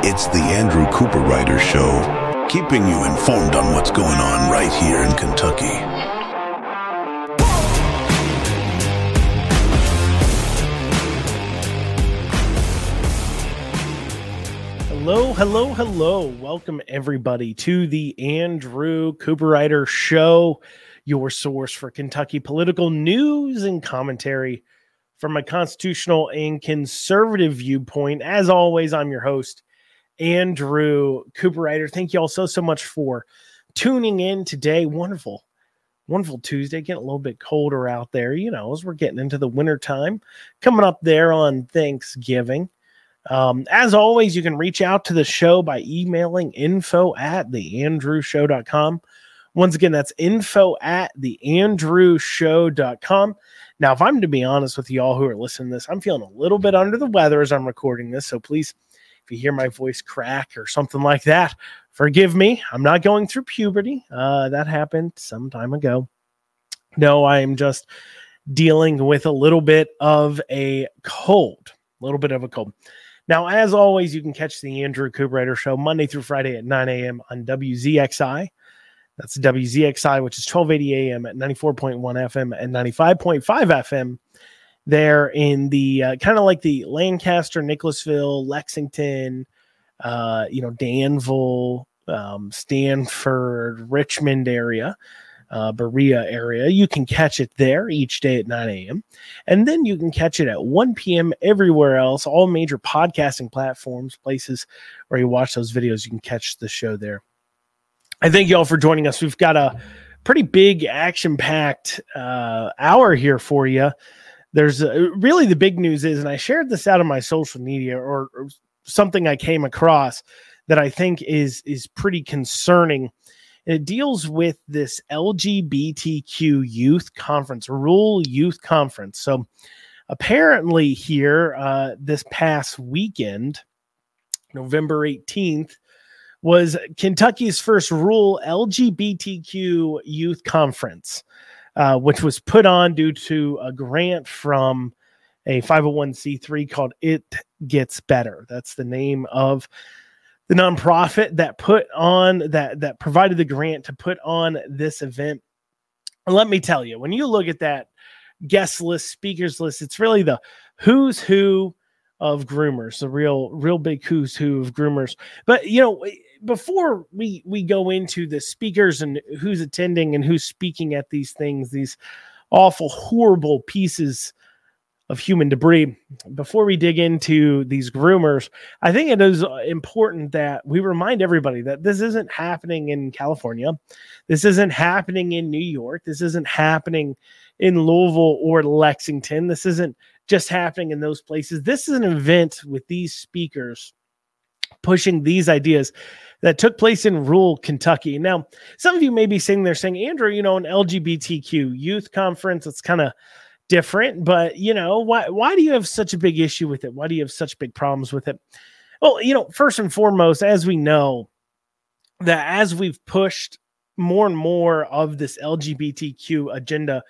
It's the Andrew Cooperrider Show, keeping you informed on what's going on right here in Kentucky. Hello, hello, hello. Welcome, everybody, to the Andrew Cooperrider Show, your source for Kentucky political news and commentary from a constitutional and conservative viewpoint. As always, I'm your host, Andrew Cooperrider. Thank you all so, so much for tuning in today. Wonderful, wonderful Tuesday. Getting a little bit colder out there, you know, as we're getting into the winter time. Coming up there on Thanksgiving. Um, as always, you can reach out to the show by emailing info at theandrewshow.com. Once again, that's info at theandrewshow.com. Now, if I'm to be honest with y'all who are listening to this, I'm feeling a little bit under the weather as I'm recording this. So please, if you hear my voice crack or something like that, forgive me. I'm not going through puberty. Uh, that happened some time ago. No, I am just dealing with a little bit of a cold. A little bit of a cold. Now, as always, you can catch the Andrew Cooper Show Monday through Friday at 9 a.m. on WZXI. That's WZXI, which is 1280 AM at 94.1 FM and 95.5 FM. There in the uh, kind of like the Lancaster, Nicholasville, Lexington, uh, you know, Danville, um, Stanford, Richmond area uh, Berea area. You can catch it there each day at 9 a.m. And then you can catch it at 1 p.m. everywhere else, all major podcasting platforms, places where you watch those videos. You can catch the show there. I thank you all for joining us. We've got a pretty big action packed uh, hour here for you. There's a, really the big news is, and I shared this out on my social media or, or something I came across that I think is is pretty concerning it deals with this LGBTQ youth conference, Rural Youth Conference. So apparently, here uh, this past weekend, November 18th, was Kentucky's first rural LGBTQ youth conference, uh, which was put on due to a grant from a 501c3 called It Gets Better. That's the name of the nonprofit that put on that that provided the grant to put on this event. Let me tell you, when you look at that guest list, speakers list, it's really the who's who of groomers, the real real big who's who of groomers. But you know, before we we go into the speakers and who's attending and who's speaking at these things, these awful horrible pieces of human debris. Before we dig into these groomers, I think it is important that we remind everybody that this isn't happening in California. This isn't happening in New York. This isn't happening in Louisville or Lexington. This isn't just happening in those places. This is an event with these speakers pushing these ideas that took place in rural Kentucky. Now, some of you may be sitting there saying, Andrew, you know, an LGBTQ youth conference, it's kind of different, but you know, why why do you have such a big issue with it? Why do you have such big problems with it? Well, you know, first and foremost, as we know, that as we've pushed more and more of this LGBTQ agenda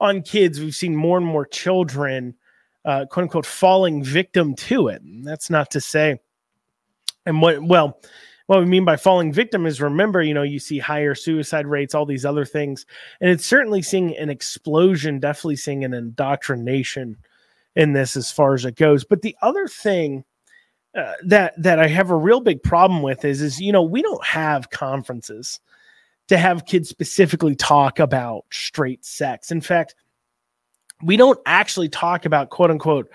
on kids, we've seen more and more children, uh, quote unquote, falling victim to it. And that's not to say, and what, well, what we mean by falling victim is remember, you know, you see higher suicide rates, all these other things. And it's certainly seeing an explosion, definitely seeing an indoctrination in this as far as it goes. But the other thing uh, that that I have a real big problem with is is you know we don't have conferences to have kids specifically talk about straight sex. In fact, we don't actually talk about quote unquote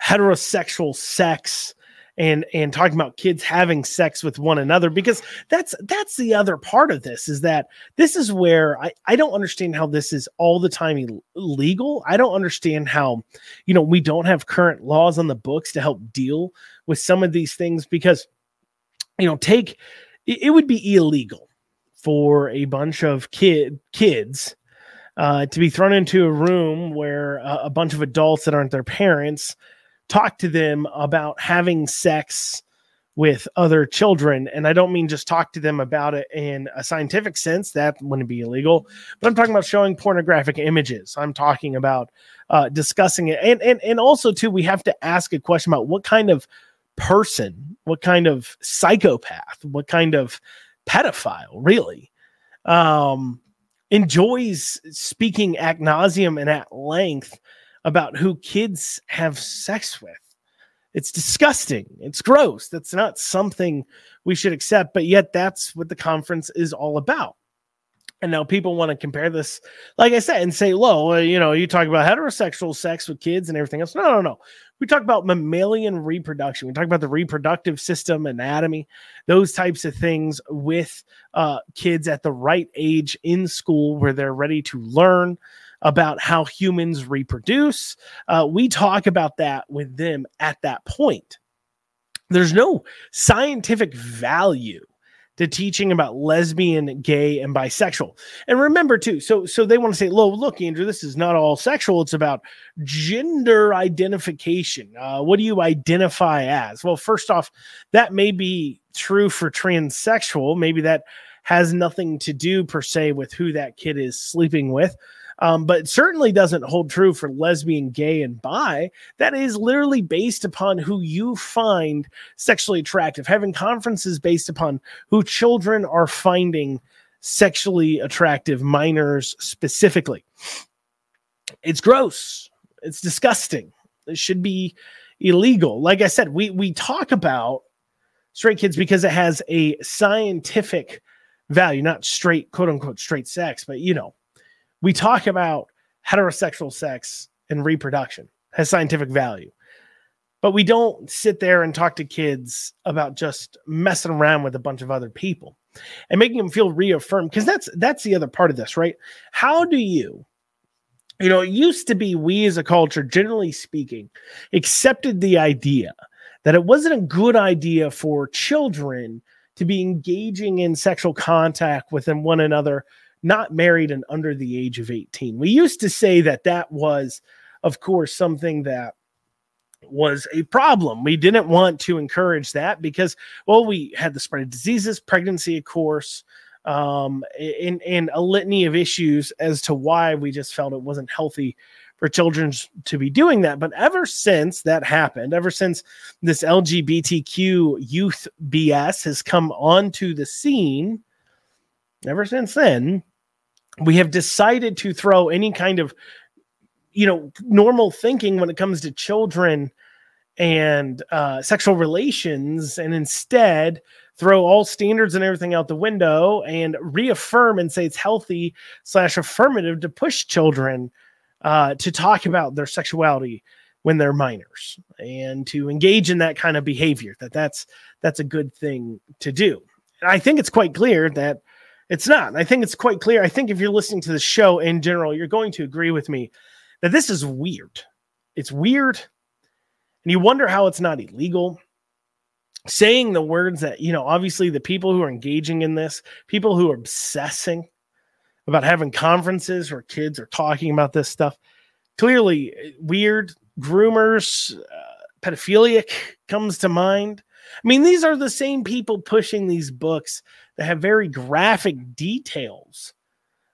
heterosexual sex and and talking about kids having sex with one another because that's that's the other part of this is that this is where I, I don't understand how this is all the time illegal. I don't understand how you know we don't have current laws on the books to help deal with some of these things because you know take it, would be illegal for a bunch of kid kids uh, to be thrown into a room where a bunch of adults that aren't their parents talk to them about having sex with other children. And I don't mean just talk to them about it in a scientific sense, that wouldn't be illegal, but I'm talking about showing pornographic images. I'm talking about uh, discussing it. And, and, and also, too, we have to ask a question about what kind of person, what kind of psychopath, what kind of pedophile, really, um, enjoys speaking ad nauseum and at length about who kids have sex with. It's disgusting. It's gross. That's not something we should accept, but yet that's what the conference is all about. And now people want to compare this, like I said, and say, "Well, you know, you talk about heterosexual sex with kids and everything else." No, no, no. We talk about mammalian reproduction. We talk about the reproductive system, anatomy, those types of things with uh, kids at the right age in school where they're ready to learn, about how humans reproduce. Uh, we talk about that with them at that point. There's no scientific value to teaching about lesbian, gay, and bisexual. And remember too, so so they want to say, "Look, look, Andrew, this is not all sexual. It's about gender identification. Uh, what do you identify as?" Well, first off, that may be true for transsexual. Maybe that has nothing to do per se with who that kid is sleeping with um, but certainly doesn't hold true for lesbian, gay, and bi. That is literally based upon who you find sexually attractive. Having conferences based upon who children are finding sexually attractive, minors specifically. It's gross. It's disgusting. It should be illegal. Like I said, we we talk about straight kids because it has a scientific value, not straight quote unquote straight sex, but you know, we talk about heterosexual sex and reproduction has scientific value but we don't sit there and talk to kids about just messing around with a bunch of other people and making them feel reaffirmed because that's that's the other part of this right? How do you you know it used to be we as a culture generally speaking accepted the idea that it wasn't a good idea for children to be engaging in sexual contact with one another not married and under the age of 18. We used to say that that was, of course, something that was a problem. We didn't want to encourage that because, well, we had the spread of diseases, pregnancy, of course, um, and, and a litany of issues as to why we just felt it wasn't healthy for children to be doing that. But ever since that happened, ever since this LGBTQ youth BS has come onto the scene, ever since then, we have decided to throw any kind of you know normal thinking when it comes to children and uh, sexual relations and instead throw all standards and everything out the window and reaffirm and say it's healthy slash affirmative to push children uh, to talk about their sexuality when they're minors and to engage in that kind of behavior that that's that's a good thing to do. And i think it's quite clear that it's not. I think it's quite clear. I think if you're listening to the show in general, you're going to agree with me that this is weird. It's weird. And you wonder how it's not illegal. Saying the words that, you know, obviously the people who are engaging in this, people who are obsessing about having conferences where kids are talking about this stuff, clearly uh, weird. Groomers, uh, pedophilic comes to mind. I mean, these are the same people pushing these books that have very graphic details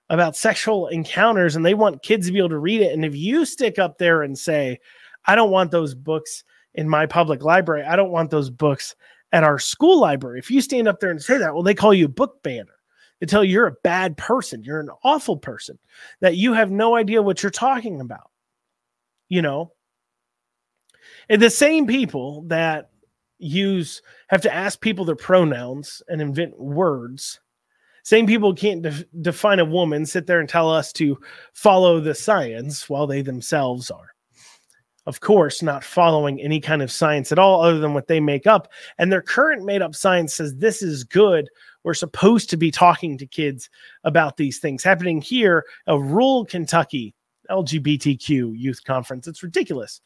about sexual encounters and they want kids to be able to read it. And if you stick up there and say, I don't want those books in my public library, I don't want those books at our school library. If you stand up there and say that, well, they call you a book banner. They tell you you're a bad person, you're an awful person, that you have no idea what you're talking about. You know, and the same people that use have to ask people their pronouns and invent words. Same people can't de- define a woman, sit there and tell us to follow the science while they themselves are, of course, not following any kind of science at all other than what they make up. And their current made up science says this is good. We're supposed to be talking to kids about these things happening here, a rural Kentucky LGBTQ youth conference. It's ridiculous.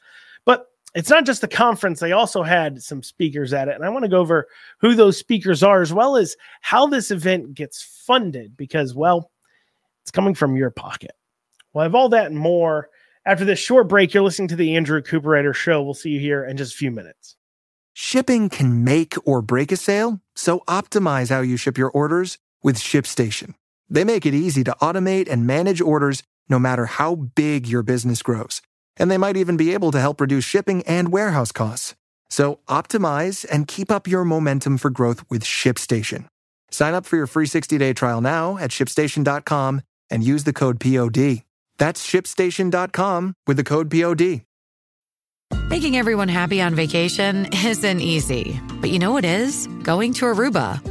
It's not just the conference, they also had some speakers at it. And I want to go over who those speakers are, as well as how this event gets funded, because, well, it's coming from your pocket. We'll have all that and more after this short break. You're listening to the Andrew Cooperrider Show. We'll see you here in just a few minutes. Shipping can make or break a sale, so optimize how you ship your orders with ShipStation. They make it easy to automate and manage orders no matter how big your business grows and they might even be able to help reduce shipping and warehouse costs. So optimize and keep up your momentum for growth with ShipStation. Sign up for your free 60-day trial now at shipstation.com and use the code POD. That's shipstation.com with the code POD. Making everyone happy on vacation isn't easy, but you know what is? Going to Aruba.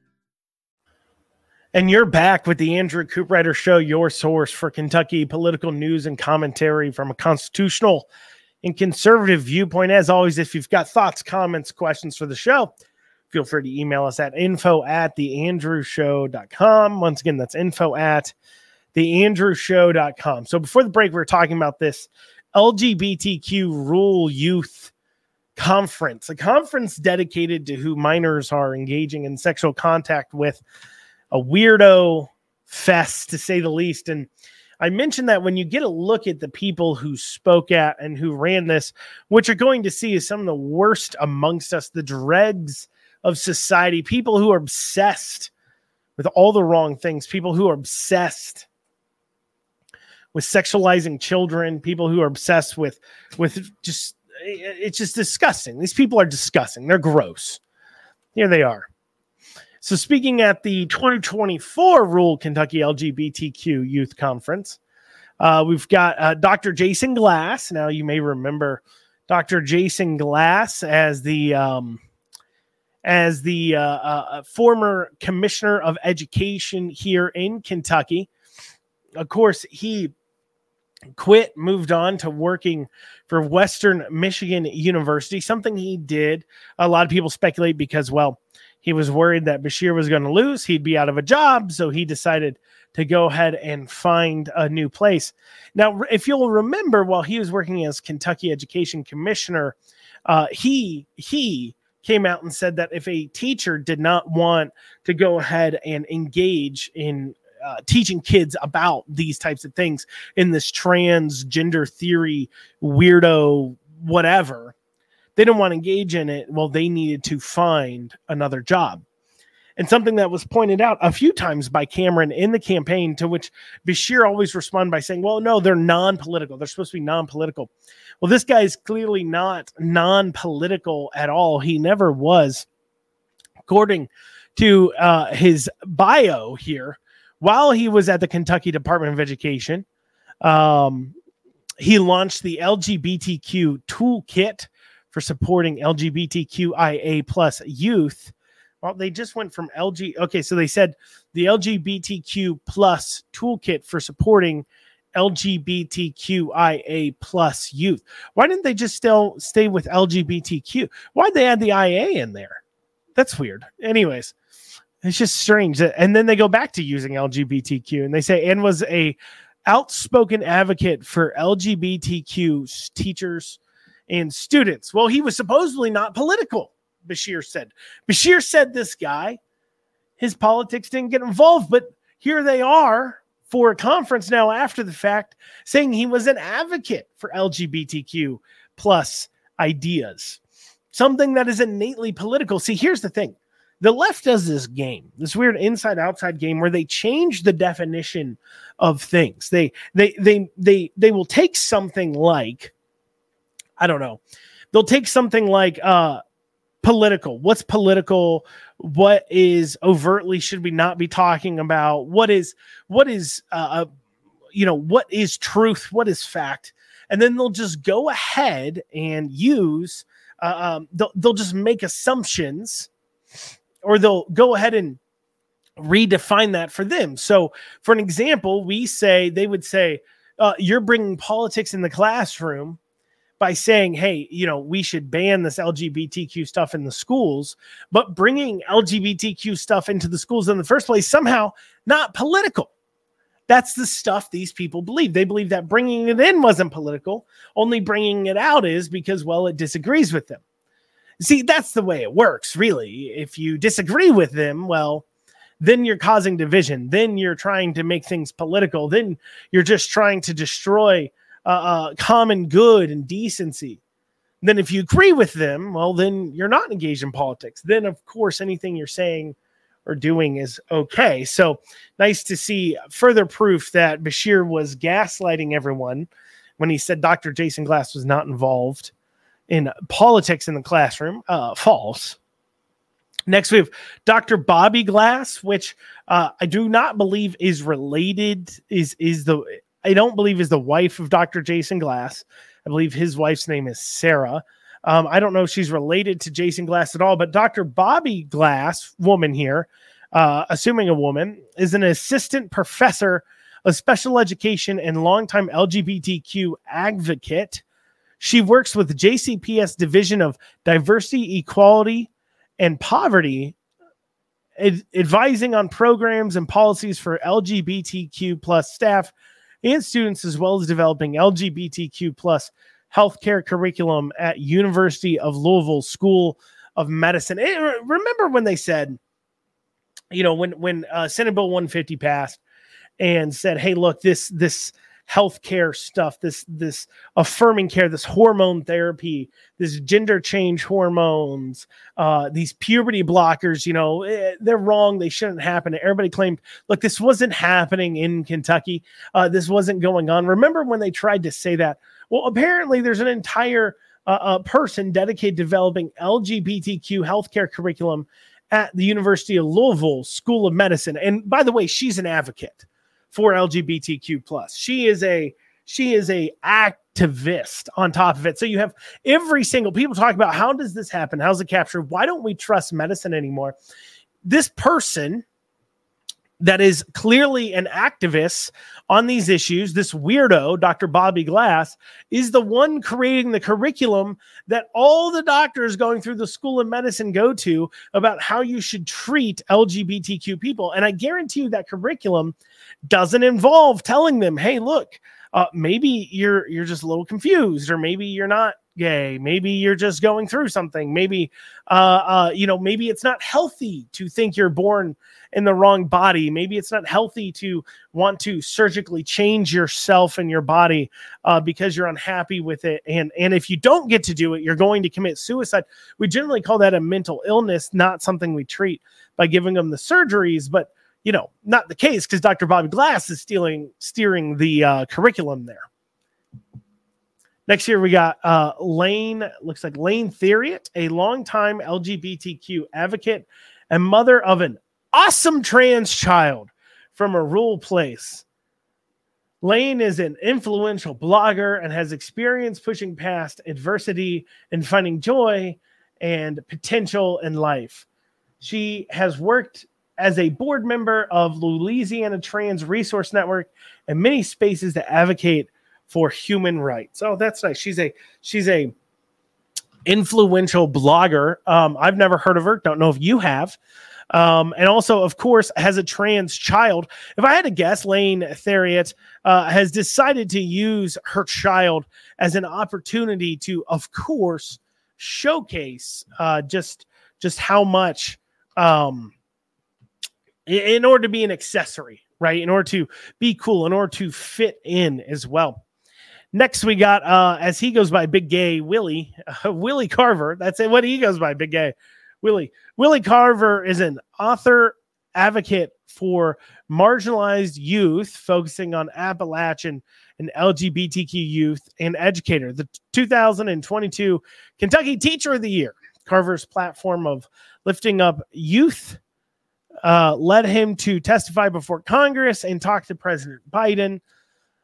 And you're back with the Andrew Cooperrider Show, your source for Kentucky political news and commentary from a constitutional and conservative viewpoint. As always, if you've got thoughts, comments, questions for the show, feel free to email us at info at theandrewshow.com. Once again, that's info at theandrewshow.com. So before the break, we were talking about this LGBTQ Rule Youth Conference, a conference dedicated to who minors are engaging in sexual contact with a weirdo fest to say the least. And I mentioned that when you get a look at the people who spoke at and who ran this, what you're going to see is some of the worst amongst us, the dregs of society, people who are obsessed with all the wrong things, people who are obsessed with sexualizing children, people who are obsessed with with just it's just disgusting. These people are disgusting. They're gross. Here they are. So, speaking at the 2024 Rule Kentucky LGBTQ Youth Conference, uh, we've got uh, Dr. Jason Glass. Now, you may remember Dr. Jason Glass as the um, as the uh, uh, uh, former commissioner of education here in Kentucky. Of course, he quit, moved on to working for Western Michigan University, something he did. A lot of people speculate because, well, he was worried that Beshear was going to lose. He'd be out of a job. So he decided to go ahead and find a new place. Now, if you'll remember, while he was working as Kentucky Education Commissioner, uh, he he came out and said that if a teacher did not want to go ahead and engage in uh, teaching kids about these types of things in this transgender theory weirdo whatever they didn't want to engage in it. Well, they needed to find another job. And something that was pointed out a few times by Cameron in the campaign, to which Beshear always responded by saying, Well, no, they're non political. They're supposed to be non political. Well, this guy is clearly not non political at all. He never was. According to uh, his bio here, while he was at the Kentucky Department of Education, um, he launched the LGBTQ Toolkit for supporting LGBTQIA plus youth. Well, they just went from LG. Okay, so they said the LGBTQ plus toolkit for supporting LGBTQIA plus youth. Why didn't they just still stay with LGBTQ? Why'd they add the IA in there? That's weird. Anyways, it's just strange. And then they go back to using LGBTQ and they say, and was a outspoken advocate for LGBTQ teachers, and students. Well, he was supposedly not political, Beshear said. Beshear said this guy, his politics didn't get involved, but here they are for a conference now after the fact saying he was an advocate for LGBTQ plus ideas, something that is innately political. See, here's the thing the left does this game, this weird inside outside game where they change the definition of things. They they they they they will take something like I don't know. They'll take something like uh political. What's political? What is overtly should we not be talking about? What is what is uh, uh you know what is truth? What is fact? And then they'll just go ahead and use uh, um, they'll, they'll just make assumptions or they'll go ahead and redefine that for them. So, for an example, we say they would say, uh, You're bringing politics in the classroom by saying, Hey, you know, we should ban this LGBTQ stuff in the schools, but bringing LGBTQ stuff into the schools in the first place, somehow not political. That's the stuff these people believe. They believe that bringing it in wasn't political, only bringing it out is because, well, it disagrees with them. See, that's the way it works, really. If you disagree with them, well, then you're causing division. Then you're trying to make things political. Then you're just trying to destroy uh, uh, common good and decency. then, if you agree with them, well, then you're not engaged in politics. Then, of course, anything you're saying or doing is okay. So nice to see further proof that Beshear was gaslighting everyone when he said Dr. Jason Glass was not involved in politics in the classroom. Uh, false. Next, we have Dr. Bobby Glass, which uh, I do not believe is related. Is is the I don't believe is the wife of Dr. Jason Glass. I believe his wife's name is Sarah. Um, I don't know if she's related to Jason Glass at all, but Dr. Bobby Glass, woman here, uh, assuming a woman, is an assistant professor of special education and longtime LGBTQ advocate she works with JCPS Division of Diversity, Equality, and Poverty, ad- advising on programs and policies for LGBTQ plus staff and students, as well as developing LGBTQ plus healthcare curriculum at University of Louisville School of Medicine. Remember when they said, you know, when when uh, Senate Bill 150 passed and said, "Hey, look, this this." Healthcare stuff, this this affirming care, this hormone therapy, this gender change hormones, uh, these puberty blockers. You know, eh, they're wrong. They shouldn't happen. Everybody claimed, look, this wasn't happening in Kentucky. Uh, this wasn't going on. Remember when they tried to say that? Well, apparently there's an entire uh, uh person dedicated to developing LGBTQ healthcare curriculum at the University of Louisville School of Medicine. And by the way, she's an advocate for LGBTQ plus. She is a she is a activist on top of it. So you have every single people talk about how does this happen? How's it captured? Why don't we trust medicine anymore? This person that is clearly an activist on these issues, this weirdo, Dr. Bobby Glass, is the one creating the curriculum that all the doctors going through the school of medicine go to about how you should treat LGBTQ people. And I guarantee you that curriculum doesn't involve telling them, hey, look, uh, maybe you're you're just a little confused, or maybe you're not gay maybe you're just going through something. Maybe uh, uh you know maybe it's not healthy to think you're born in the wrong body. Maybe it's not healthy to want to surgically change yourself and your body uh, because you're unhappy with it. And and if you don't get to do it you're going to commit suicide. We generally call that a mental illness not something we treat by giving them the surgeries but you know not the case because dr bobby glass is stealing steering the uh, curriculum there Next year, we got uh, Lane, looks like Lane Theriot, a longtime LGBTQ advocate and mother of an awesome trans child from a rural place. Lane is an influential blogger and has experience pushing past adversity and finding joy and potential in life. She has worked as a board member of Louisiana Trans Resource Network and many spaces that advocate for human rights. Oh, that's nice. She's a she's a influential blogger. Um, I've never heard of her. Don't know if you have. Um, and also, of course, has a trans child. If I had to guess, Lane Theriot uh, has decided to use her child as an opportunity to, of course, showcase uh, just just how much, um, in order to be an accessory, right? In order to be cool, in order to fit in as well. Next, we got uh, as he goes by Big Gay Willie uh, Willie Carver. That's it. What he goes by, Big Gay Willie. Willie Carver is an author advocate for marginalized youth, focusing on Appalachian and LGBTQ youth, and educator. The 2022 Kentucky Teacher of the Year. Carver's platform of lifting up youth uh, led him to testify before Congress and talk to President Biden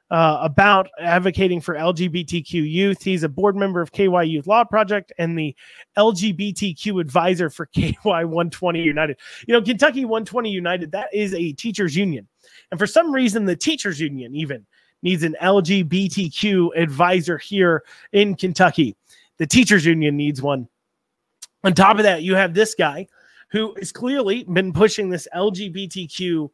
uh, about advocating for LGBTQ youth. He's a board member of KY Youth Law Project and the LGBTQ advisor for KY 120 United. You know, Kentucky 120 United, that is a teachers union. And for some reason, the teachers union even needs an LGBTQ advisor here in Kentucky. The teachers union needs one. On top of that, you have this guy who has clearly been pushing this LGBTQ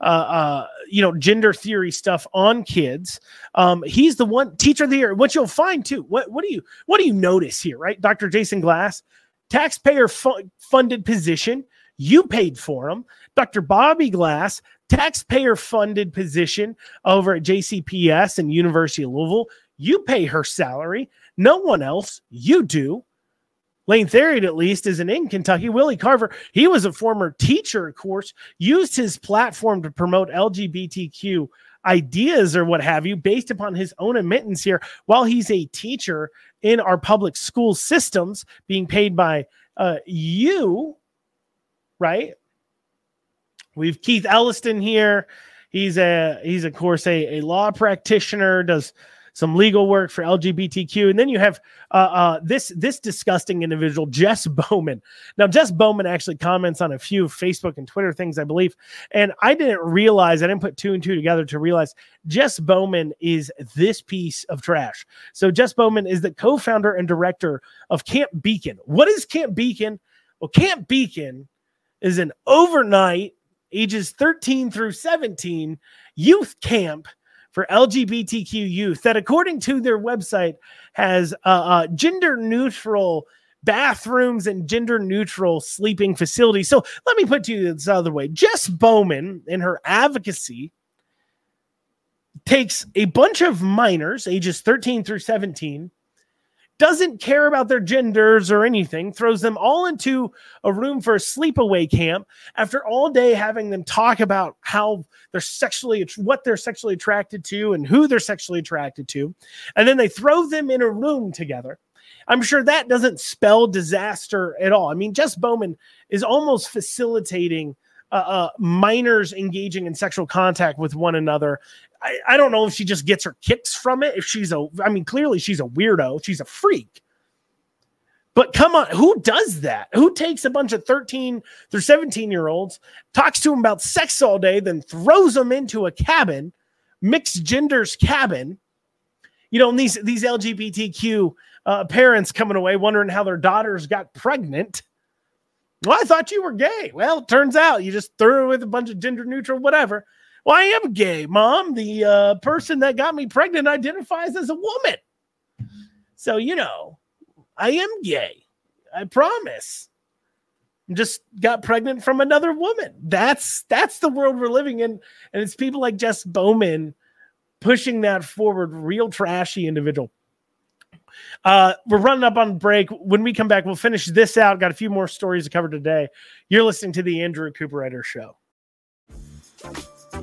uh, uh, you know, gender theory stuff on kids. Um, he's the one teacher of the year. What you'll find too, what what do you what do you notice here, right? Dr. Jason Glass, taxpayer fu- funded position. You paid for him. Dr. Bobby Glass, taxpayer funded position over at JCPS and University of Louisville. You pay her salary. No one else. You do. Lane Theriot, at least, isn't in Kentucky. Willie Carver, he was a former teacher, of course, used his platform to promote LGBTQ ideas or what have you based upon his own admittance here while he's a teacher in our public school systems being paid by uh, you, right? We've Keith Elliston here. He's a he's of course a, a law practitioner, does some legal work for LGBTQ, and then you have uh, uh, this this disgusting individual, Jess Bowman. Now, Jess Bowman actually comments on a few Facebook and Twitter things, I believe, and I didn't realize I didn't put two and two together to realize Jess Bowman is this piece of trash. So, Jess Bowman is the co-founder and director of Camp Beacon. What is Camp Beacon? Well, Camp Beacon is an overnight ages 13 through 17 youth camp for LGBTQ youth that, according to their website, has uh, uh, gender neutral bathrooms and gender neutral sleeping facilities. So let me put to you this other way Jess Bowman, in her advocacy, takes a bunch of minors, ages 13 through 17, doesn't care about their genders or anything, throws them all into a room for a sleepaway camp after all day having them talk about how they're sexually, what they're sexually attracted to and who they're sexually attracted to. And then they throw them in a room together. I'm sure that doesn't spell disaster at all. I mean, Jess Bowman is almost facilitating uh, uh, minors engaging in sexual contact with one another I, I don't know if she just gets her kicks from it. If she's a, I mean, clearly she's a weirdo. She's a freak. But come on, who does that? Who takes a bunch of 13 through 17 year olds, talks to them about sex all day, then throws them into a cabin, mixed genders cabin? You know, these these LGBTQ uh, parents coming away wondering how their daughters got pregnant. Well, I thought you were gay. Well, it turns out you just threw with a bunch of gender neutral whatever. Well, I am gay, mom. The uh, person that got me pregnant identifies as a woman. So, you know, I am gay. I promise. Just got pregnant from another woman. That's that's the world we're living in. And it's people like Jess Bowman pushing that forward, real trashy individual. Uh, we're running up on break. When we come back, we'll finish this out. Got a few more stories to cover today. You're listening to the Andrew Cooperrider Show.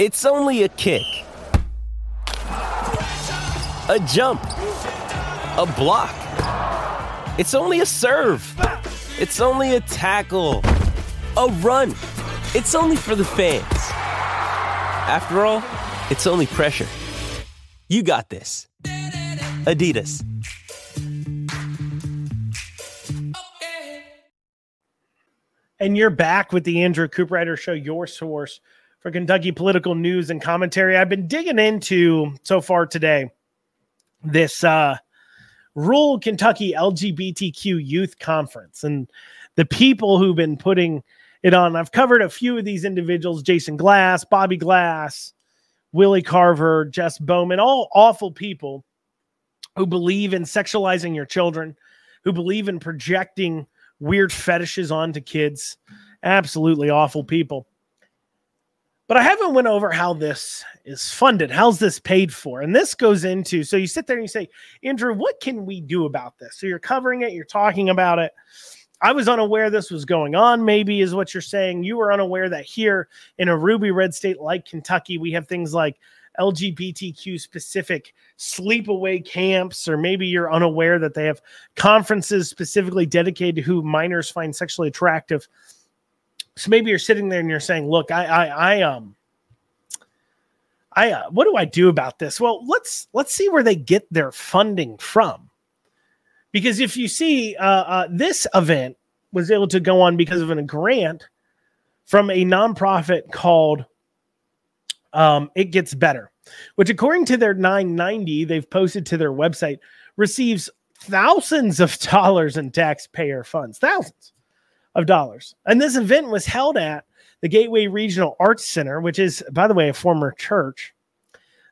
It's only a kick, a jump, a block. It's only a serve. It's only a tackle, a run. It's only for the fans. After all, it's only pressure. You got this. Adidas. And you're back with the Andrew Cooperrider Show, your source for Kentucky political news and commentary. I've been digging into so far today this uh, rural Kentucky LGBTQ youth conference. And the people who've been putting it on. I've covered a few of these individuals Jason Glass, Bobby Glass, Willie Carver, Jess Bowman, all awful people who believe in sexualizing your children, who believe in projecting weird fetishes onto kids. Absolutely awful people. But I haven't went over how this is funded. How's this paid for? And this goes into so you sit there and you say, Andrew, what can we do about this? So you're covering it, you're talking about it. I was unaware this was going on, maybe is what you're saying. You were unaware that here in a ruby red state like Kentucky, we have things like LGBTQ specific sleepaway camps, or maybe you're unaware that they have conferences specifically dedicated to who minors find sexually attractive. So maybe you're sitting there and you're saying, "Look, I, I, I um, I, uh, what do I do about this?" Well, let's let's see where they get their funding from because if you see uh, uh, this event was able to go on because of a grant from a nonprofit called um, It Gets Better, which, according to their 990, they've posted to their website, receives thousands of dollars in taxpayer funds, thousands of dollars. And this event was held at the Gateway Regional Arts Center, which is, by the way, a former church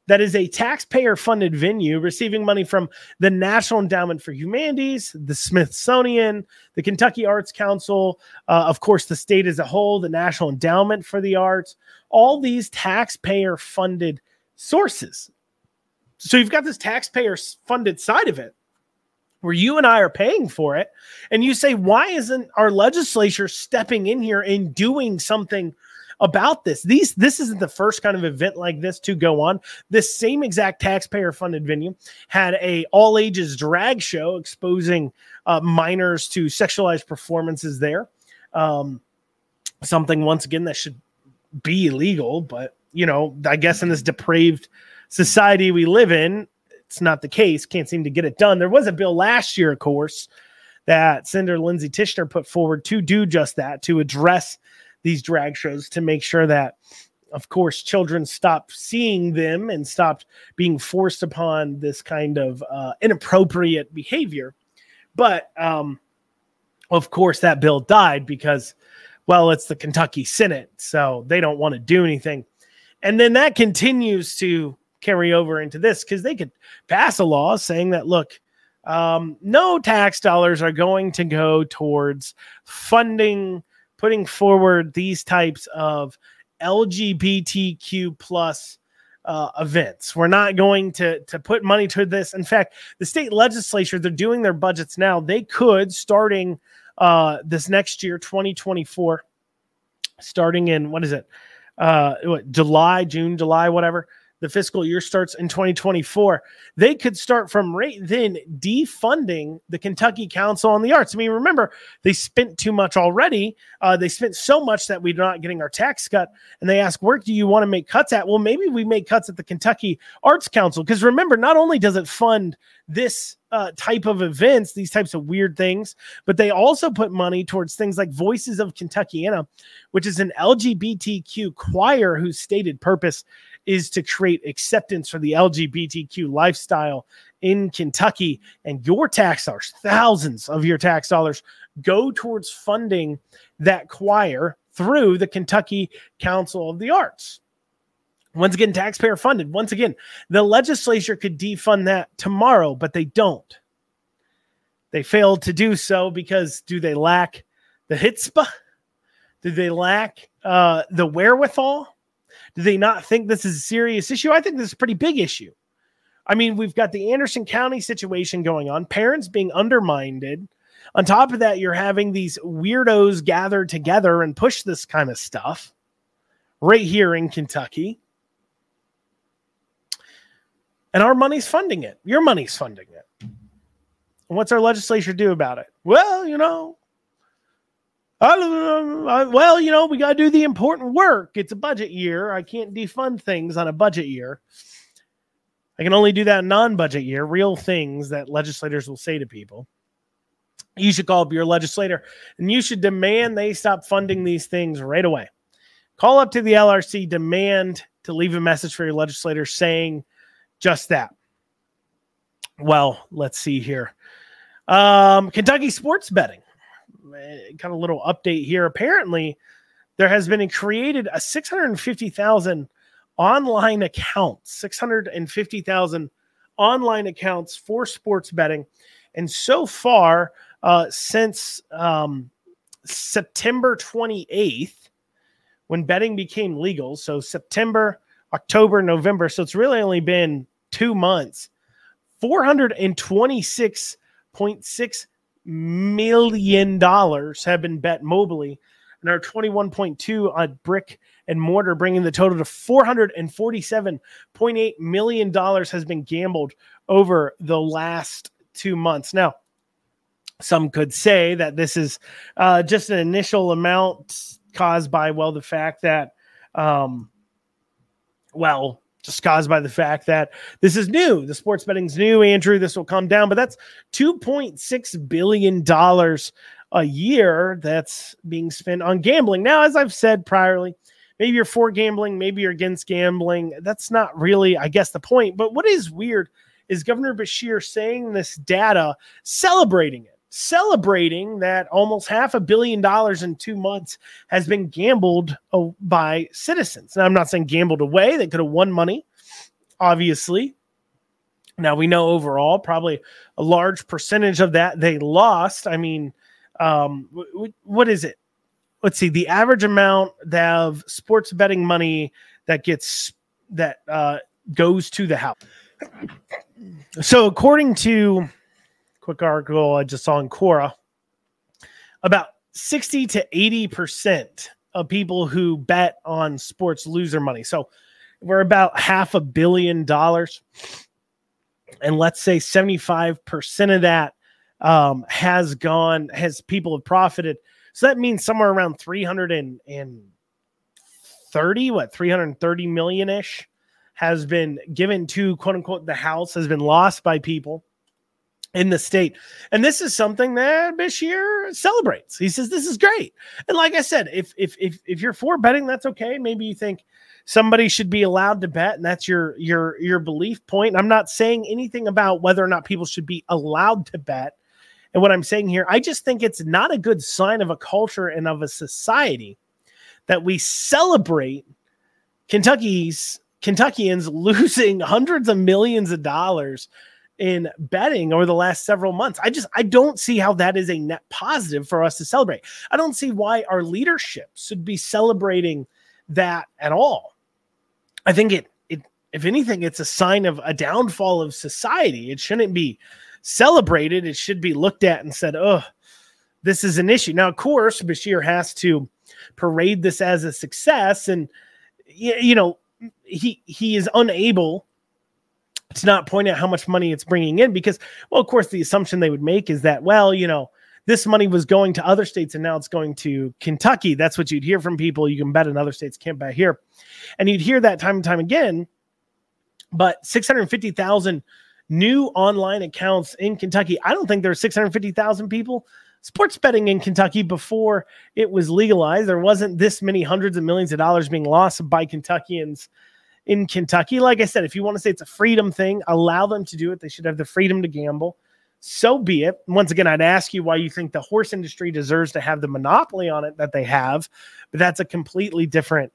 that is a taxpayer funded venue receiving money from the National Endowment for Humanities, the Smithsonian, the Kentucky Arts Council, uh, of course, the state as a whole, the National Endowment for the Arts, all these taxpayer funded sources. So you've got this taxpayer funded side of it where you and I are paying for it. And you say, why isn't our legislature stepping in here and doing something? about this. These this isn't the first kind of event like this to go on. This same exact taxpayer funded venue had a all ages drag show exposing uh, minors to sexualized performances there. Um, something once again that should be illegal, but you know, I guess in this depraved society we live in, it's not the case. Can't seem to get it done. There was a bill last year, of course, that Senator Lindsey Tichenor put forward to do just that, to address these drag shows to make sure that of course children stop seeing them and stopped being forced upon this kind of uh, inappropriate behavior but um, of course that bill died because well it's the kentucky senate so they don't want to do anything and then that continues to carry over into this because they could pass a law saying that look um, no tax dollars are going to go towards funding putting forward these types of LGBTQ plus uh, events. We're not going to to put money to this. In fact, the state legislature they're doing their budgets now. They could starting uh, this next year, 2024, starting in what is it? Uh, what, July, June, July, whatever the fiscal year starts in 2024, they could start from right then defunding the Kentucky Council on the Arts. I mean, remember, they spent too much already. Uh, they spent so much that we're not getting our tax cut. And they ask, where do you want to make cuts at? Well, maybe we make cuts at the Kentucky Arts Council. Because remember, not only does it fund this uh, type of events, these types of weird things, but they also put money towards things like Voices of Kentuckiana, which is an LGBTQ choir whose stated purpose is to create acceptance for the LGBTQ lifestyle in Kentucky. And your tax dollars, thousands of your tax dollars, go towards funding that choir through the Kentucky Council of the Arts. Once again, taxpayer funded. Once again, the legislature could defund that tomorrow, but they don't. They failed to do so because do they lack the hitzpah? Do they lack uh, the wherewithal? Do they not think this is a serious issue? I think this is a pretty big issue. I mean, we've got the Anderson County situation going on, parents being undermined. On top of that, you're having these weirdos gather together and push this kind of stuff right here in Kentucky. And our money's funding it. Your money's funding it. And what's our legislature do about it? Well, you know, I, well, you know, we got to do the important work. It's a budget year. I can't defund things on a budget year. I can only do that non-budget year, real things that legislators will say to people. You should call up your legislator and you should demand they stop funding these things right away. Call up to the LRC, demand to leave a message for your legislator saying just that. Well, let's see here. Um, Kentucky sports betting kind of little update here. Apparently, there has been created a 650,000 online accounts, 650,000 online accounts for sports betting. And so far, uh, since um, September 28th, when betting became legal, so September, October, November, so it's really only been two months, $426.6 million dollars have been bet mobily and our 21.2 on brick and mortar, bringing the total to 447.8 million dollars has been gambled over the last two months. Now, some could say that this is uh, just an initial amount caused by well the fact that, um, well, just caused by the fact that this is new. The sports betting's new, Andrew. This will come down, but that's 2.6 billion dollars a year that's being spent on gambling. Now, as I've said priorly, maybe you're for gambling, maybe you're against gambling. That's not really, I guess, the point. But what is weird is Governor Beshear saying this data, celebrating it, celebrating that almost half a billion dollars in two months has been gambled by citizens. Now, I'm not saying gambled away, they could have won money, obviously. Now, we know overall, probably a large percentage of that they lost. I mean, um, what is it? Let's see. The average amount of sports betting money that gets that uh, goes to the house. So, according to quick article I just saw in Quora, about sixty to eighty percent of people who bet on sports lose their money. So, we're about half a billion dollars, and let's say seventy-five percent of that um, has gone, has people have profited. So that means somewhere around 330, what, 330 million ish has been given to quote unquote the house, has been lost by people in the state. And this is something that Beshear celebrates. He says this is great. And like I said, if if if if you're for betting, that's okay. Maybe you think somebody should be allowed to bet and that's your your your belief point. I'm not saying anything about whether or not people should be allowed to bet. And what I'm saying here, I just think it's not a good sign of a culture and of a society that we celebrate Kentucky's Kentuckians losing hundreds of millions of dollars in betting over the last several months. I just I don't see how that is a net positive for us to celebrate. I don't see why our leadership should be celebrating that at all. I think it it if anything it's a sign of a downfall of society. It shouldn't be celebrated, it should be looked at and said, oh, this is an issue. Now, of course, Beshear has to parade this as a success. And, you know, he he is unable to not point out how much money it's bringing in because, well, of course, the assumption they would make is that, well, you know, this money was going to other states and now it's going to Kentucky. That's what you'd hear from people. You can bet in other states, can't bet here. And you'd hear that time and time again. But 650,000 new online accounts in Kentucky. I don't think there are 650,000 people sports betting in Kentucky before it was legalized. There wasn't this many hundreds of millions of dollars being lost by Kentuckians in Kentucky. Like I said, if you want to say it's a freedom thing, allow them to do it. They should have the freedom to gamble. So be it. Once again, I'd ask you why you think the horse industry deserves to have the monopoly on it that they have, but that's a completely different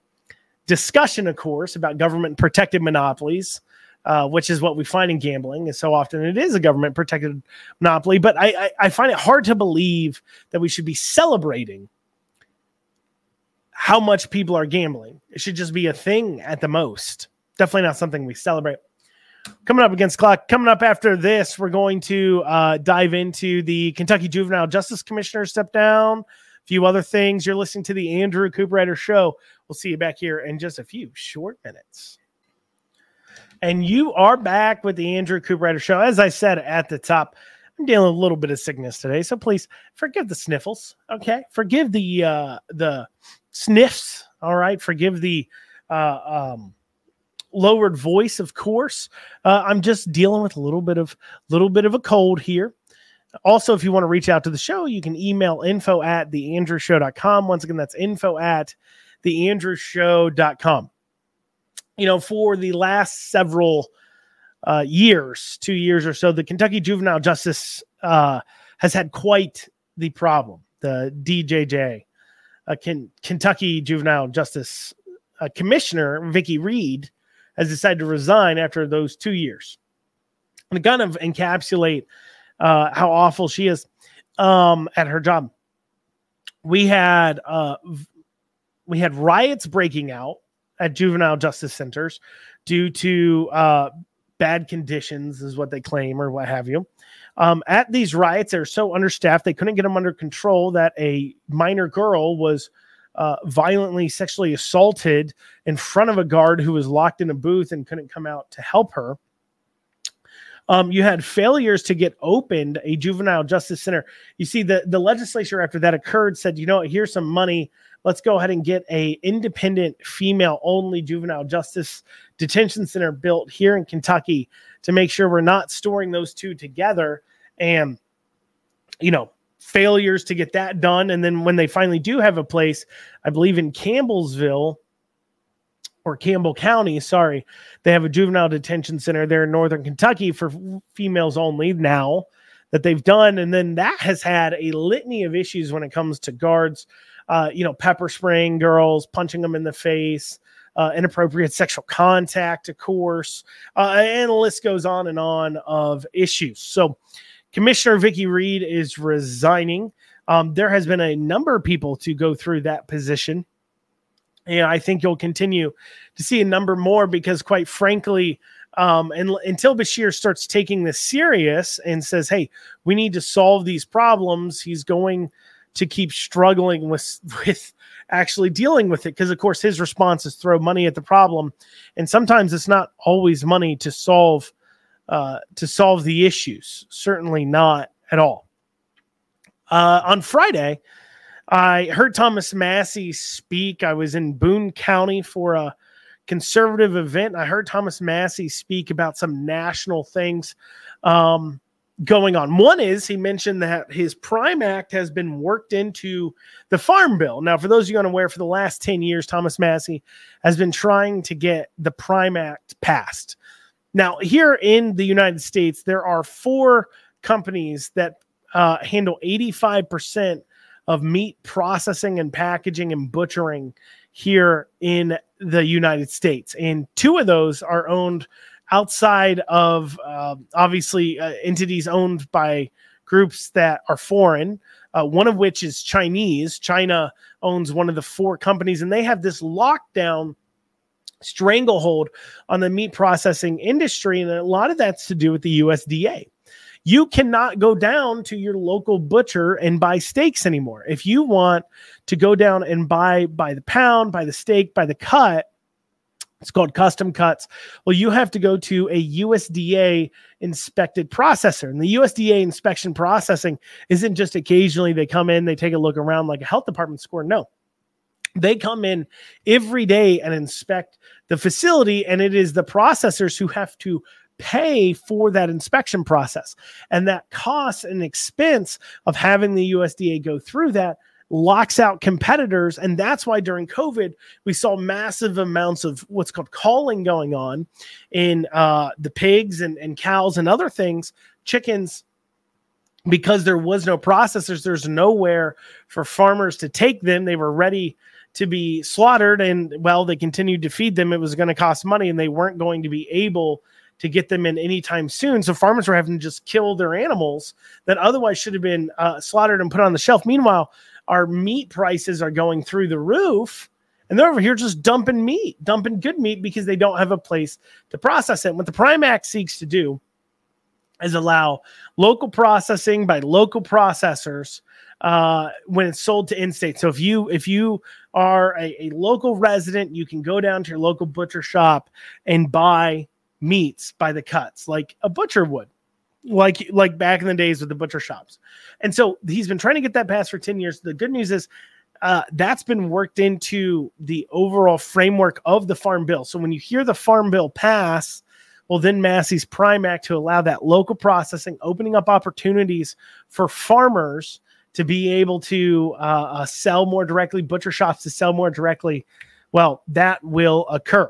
discussion, of course, about government protected monopolies uh, which is what we find in gambling. And so often it is a government protected monopoly. But I, I, I find it hard to believe that we should be celebrating how much people are gambling. It should just be a thing at the most. Definitely not something we celebrate. Coming up against clock. Coming up after this, we're going to uh, dive into the Kentucky Juvenile Justice Commissioner step down, a few other things. You're listening to the Andrew Cooperrider Show. We'll see you back here in just a few short minutes. And you are back with the Andrew Cooperrider Show. As I said at the top, I'm dealing with a little bit of sickness today, so please forgive the sniffles. Okay, forgive the uh, the sniffs. All right, forgive the uh, um, lowered voice. Of course, uh, I'm just dealing with a little bit of little bit of a cold here. Also, if you want to reach out to the show, you can email info at theandrewshow.com. Once again, that's info at theandrewshow.com you know, for the last several uh, years, two years or so, the Kentucky juvenile justice uh, has had quite the problem. the DJJ, uh, Kentucky Juvenile Justice uh, Commissioner Vicki Reed has decided to resign after those two years. And to kind of encapsulate uh, how awful she is um, at her job, we had uh, we had riots breaking out at juvenile justice centers due to bad conditions, is what they claim, or what have you. Um, at these riots, they're so understaffed they couldn't get them under control that a minor girl was uh, violently sexually assaulted in front of a guard who was locked in a booth and couldn't come out to help her. Um, you had failures to get opened a juvenile justice center. You see, the the legislature after that occurred said, you know, here's some money. Let's go ahead and get a independent female only juvenile justice detention center built here in Kentucky to make sure we're not storing those two together. And you know, failures to get that done. And then when they finally do have a place, I believe in Campbellsville or Campbell County, sorry, they have a juvenile detention center there in Northern Kentucky for females only now that they've done. And then that has had a litany of issues when it comes to guards, uh, you know, pepper spraying girls, punching them in the face. Uh, inappropriate sexual contact, of course, uh, and the list goes on and on of issues. So, Commissioner Vicki Reed is resigning. Um, there has been a number of people to go through that position. And I think you'll continue to see a number more because, quite frankly, um, and until Beshear starts taking this serious and says, "Hey, we need to solve these problems," he's going to keep struggling with with actually dealing with it because, of course, his response is throw money at the problem, and sometimes it's not always money to solve uh, to solve the issues. Certainly not at all. Uh, on Friday, I heard Thomas Massie speak. I was in Boone County for a conservative event. I heard Thomas Massie speak about some national things um, going on. One is he mentioned that his Prime Act has been worked into the Farm Bill. Now, for those of you unaware, for the last 10 years, Thomas Massie has been trying to get the Prime Act passed. Now, here in the United States, there are four companies that uh, handle 85% of meat processing and packaging and butchering here in the United States. And two of those are owned outside of uh, obviously uh, entities owned by groups that are foreign. Uh, one of which is Chinese. China owns one of the four companies, and they have this lockdown stranglehold on the meat processing industry. And a lot of that's to do with the USDA. You cannot go down to your local butcher and buy steaks anymore. If you want to go down and buy by the pound, by the steak, by the cut, it's called custom cuts. Well, you have to go to a USDA inspected processor. And the USDA inspection processing isn't just occasionally they come in, they take a look around like a health department score. No, they come in every day and inspect the facility, and it is the processors who have to pay for that inspection process. And that cost and expense of having the USDA go through that locks out competitors. And that's why during COVID, we saw massive amounts of what's called calling going on in uh, the pigs and, and cows and other things, chickens because there was no processors there's nowhere for farmers to take them. They were ready to be slaughtered and well they continued to feed them. It was going to cost money and they weren't going to be able to get them in anytime soon. So farmers were having to just kill their animals that otherwise should have been uh, slaughtered and put on the shelf. Meanwhile our meat prices are going through the roof and they're over here just dumping meat dumping good meat because they don't have a place to process it what the prime act seeks to do is allow local processing by local processors uh, when it's sold to in-state. So if you if you are a, a local resident, you can go down to your local butcher shop and buy meats by the cuts, like a butcher would, like like back in the days with the butcher shops. And so he's been trying to get that passed for 10 years. The good news is uh, that's been worked into the overall framework of the farm bill. So when you hear the farm bill pass, well, then Massie's Prime Act to allow that local processing, opening up opportunities for farmers to be able to uh, uh, sell more directly, butcher shops to sell more directly, well, that will occur.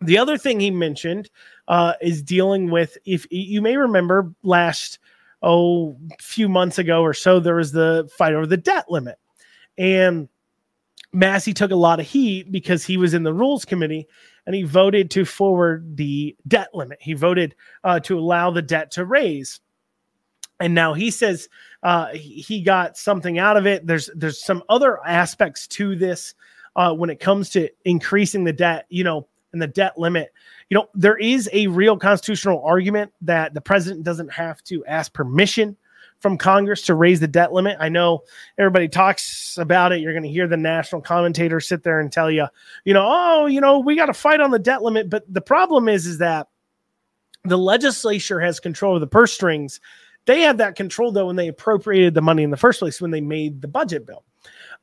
The other thing he mentioned uh, is dealing with, if you may remember last oh, few months ago or so, there was the fight over the debt limit. And Massie took a lot of heat because he was in the rules committee and he voted to forward the debt limit. He voted uh, to allow the debt to raise. And now he says uh, he got something out of it. There's there's some other aspects to this uh, when it comes to increasing the debt, you know, and the debt limit. You know, there is a real constitutional argument that the president doesn't have to ask permission from Congress to raise the debt limit. I know everybody talks about it. You're going to hear the national commentator sit there and tell you, you know, oh, you know, we got to fight on the debt limit. But the problem is, is that the legislature has control of the purse strings. They had that control though when they appropriated the money in the first place when they made the budget bill.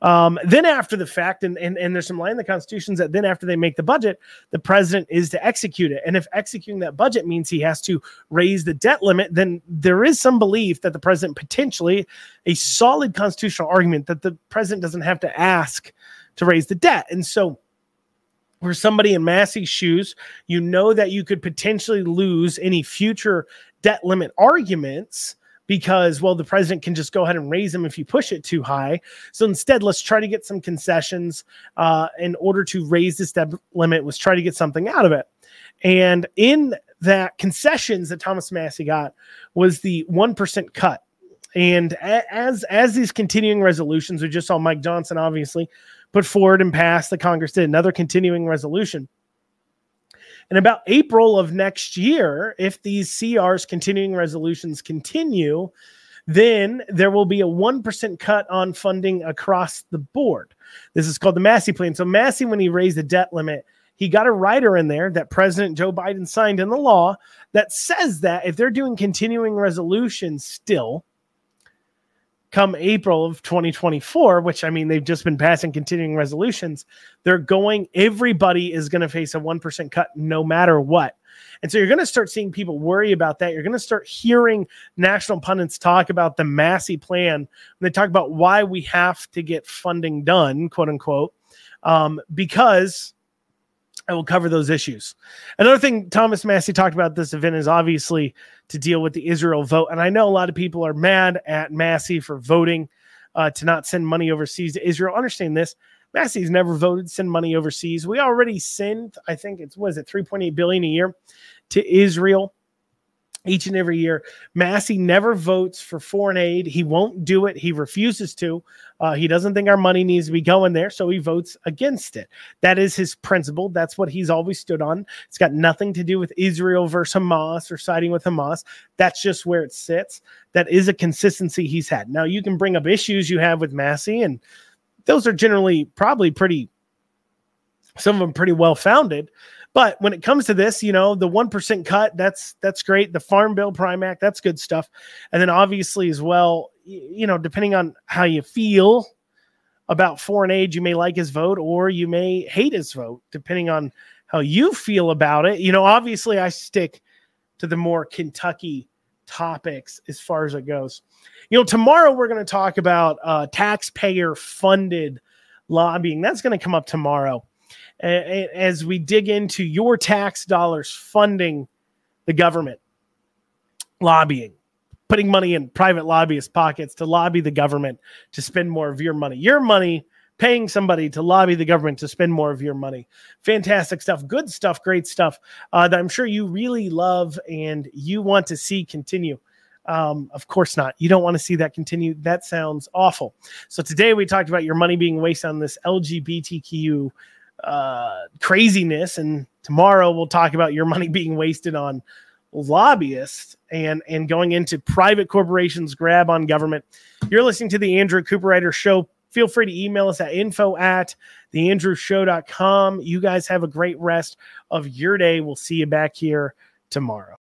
Um, then after the fact, and, and, and there's some line in the constitutions that then after they make the budget, the president is to execute it. And if executing that budget means he has to raise the debt limit, then there is some belief that the president potentially a solid constitutional argument that the president doesn't have to ask to raise the debt. And so for somebody in Massie's shoes, you know that you could potentially lose any future debt limit arguments because well the president can just go ahead and raise them if you push it too high. So instead let's try to get some concessions uh, in order to raise this debt limit was try to get something out of it. And in that concessions that thomas massie got was the 1% cut. And as as these continuing resolutions we just saw mike johnson obviously put forward and pass the congress did another continuing resolution in about April of next year, if these CRs continuing resolutions continue, then there will be a 1% cut on funding across the board. This is called the Massie plan. So, Massie, when he raised the debt limit, he got a rider in there that President Joe Biden signed in the law that says that if they're doing continuing resolutions still, come April of 2024, which I mean, they've just been passing continuing resolutions, they're going, everybody is going to face a 1% cut no matter what. And so you're going to start seeing people worry about that. You're going to start hearing national pundits talk about the Massie plan. They talk about why we have to get funding done, quote unquote, um, because I will cover those issues. Another thing Thomas Massie talked about this event is obviously to deal with the Israel vote. And I know a lot of people are mad at Massie for voting uh, to not send money overseas to Israel. Understand this. Massie's never voted send money overseas. We already send, I think it's was it 3.8 billion a year to Israel each and every year. Massie never votes for foreign aid. He won't do it. He refuses to. Uh, he doesn't think our money needs to be going there, so he votes against it. That is his principle. That's what he's always stood on. It's got nothing to do with Israel versus Hamas or siding with Hamas. That's just where it sits. That is a consistency he's had. Now, you can bring up issues you have with Massie, and those are generally probably pretty, some of them pretty well founded. But when it comes to this, you know, the 1% cut, that's that's great. The Farm Bill Prime Act, that's good stuff. And then obviously as well, you know, depending on how you feel about foreign aid, you may like his vote or you may hate his vote, depending on how you feel about it. You know, obviously I stick to the more Kentucky topics as far as it goes. You know, tomorrow we're going to talk about uh, taxpayer funded lobbying. That's going to come up tomorrow as we dig into your tax dollars funding the government, lobbying, putting money in private lobbyist pockets to lobby the government to spend more of your money. Your money paying somebody to lobby the government to spend more of your money. Fantastic stuff, good stuff, great stuff uh, that I'm sure you really love and you want to see continue. Um, of course not. You don't want to see that continue. That sounds awful. So today we talked about your money being wasted on this LGBTQ uh, craziness. And tomorrow we'll talk about your money being wasted on lobbyists and and going into private corporations grab on government. You're listening to the Andrew Cooperrider Show. Feel free to email us at info at theandrewshow.com. You guys have a great rest of your day. We'll see you back here tomorrow.